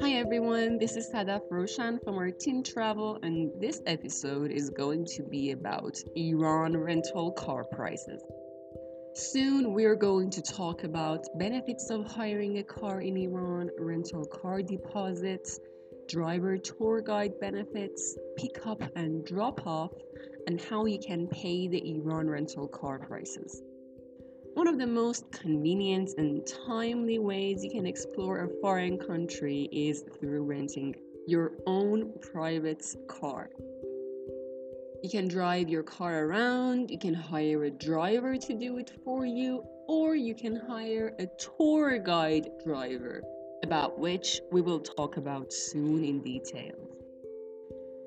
Hi everyone, this is Sadaf Roshan from our Teen Travel, and this episode is going to be about Iran rental car prices. Soon we're going to talk about benefits of hiring a car in Iran, rental car deposits, driver tour guide benefits, pickup and drop off, and how you can pay the Iran rental car prices. One of the most convenient and timely ways you can explore a foreign country is through renting your own private car. You can drive your car around, you can hire a driver to do it for you, or you can hire a tour guide driver, about which we will talk about soon in detail.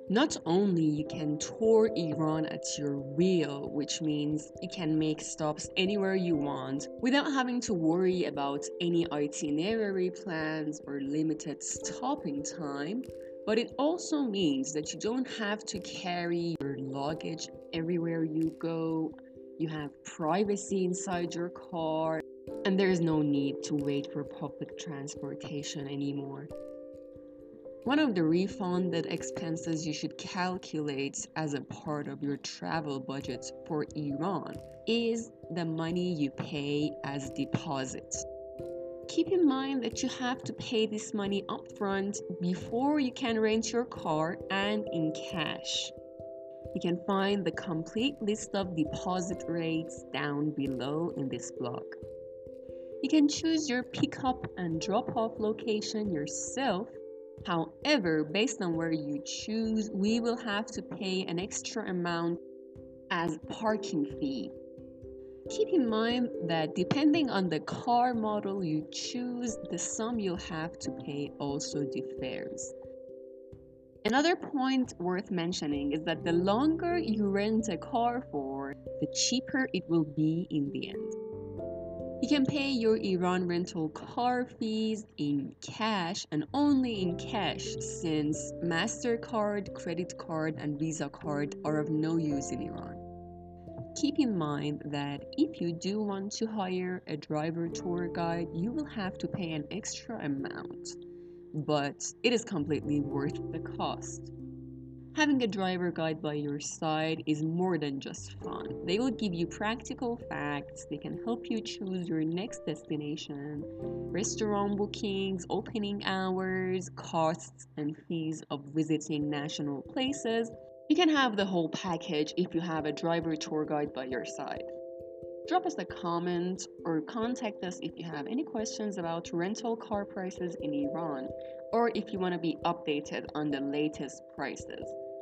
Not only you can tour Iran at your will, which means you can make stops anywhere you want without having to worry about any itinerary plans or limited stopping time, but it also means that you don't have to carry your luggage everywhere you go. You have privacy inside your car, and there is no need to wait for public transportation anymore. One of the refunded expenses you should calculate as a part of your travel budget for Iran is the money you pay as deposits. Keep in mind that you have to pay this money upfront before you can rent your car and in cash. You can find the complete list of deposit rates down below in this blog. You can choose your pickup and drop off location yourself However, based on where you choose, we will have to pay an extra amount as parking fee. Keep in mind that depending on the car model you choose, the sum you'll have to pay also differs. Another point worth mentioning is that the longer you rent a car for, the cheaper it will be in the end. You can pay your Iran rental car fees in cash and only in cash since MasterCard, credit card, and Visa card are of no use in Iran. Keep in mind that if you do want to hire a driver tour guide, you will have to pay an extra amount, but it is completely worth the cost. Having a driver guide by your side is more than just fun. They will give you practical facts, they can help you choose your next destination, restaurant bookings, opening hours, costs, and fees of visiting national places. You can have the whole package if you have a driver tour guide by your side. Drop us a comment or contact us if you have any questions about rental car prices in Iran or if you want to be updated on the latest prices.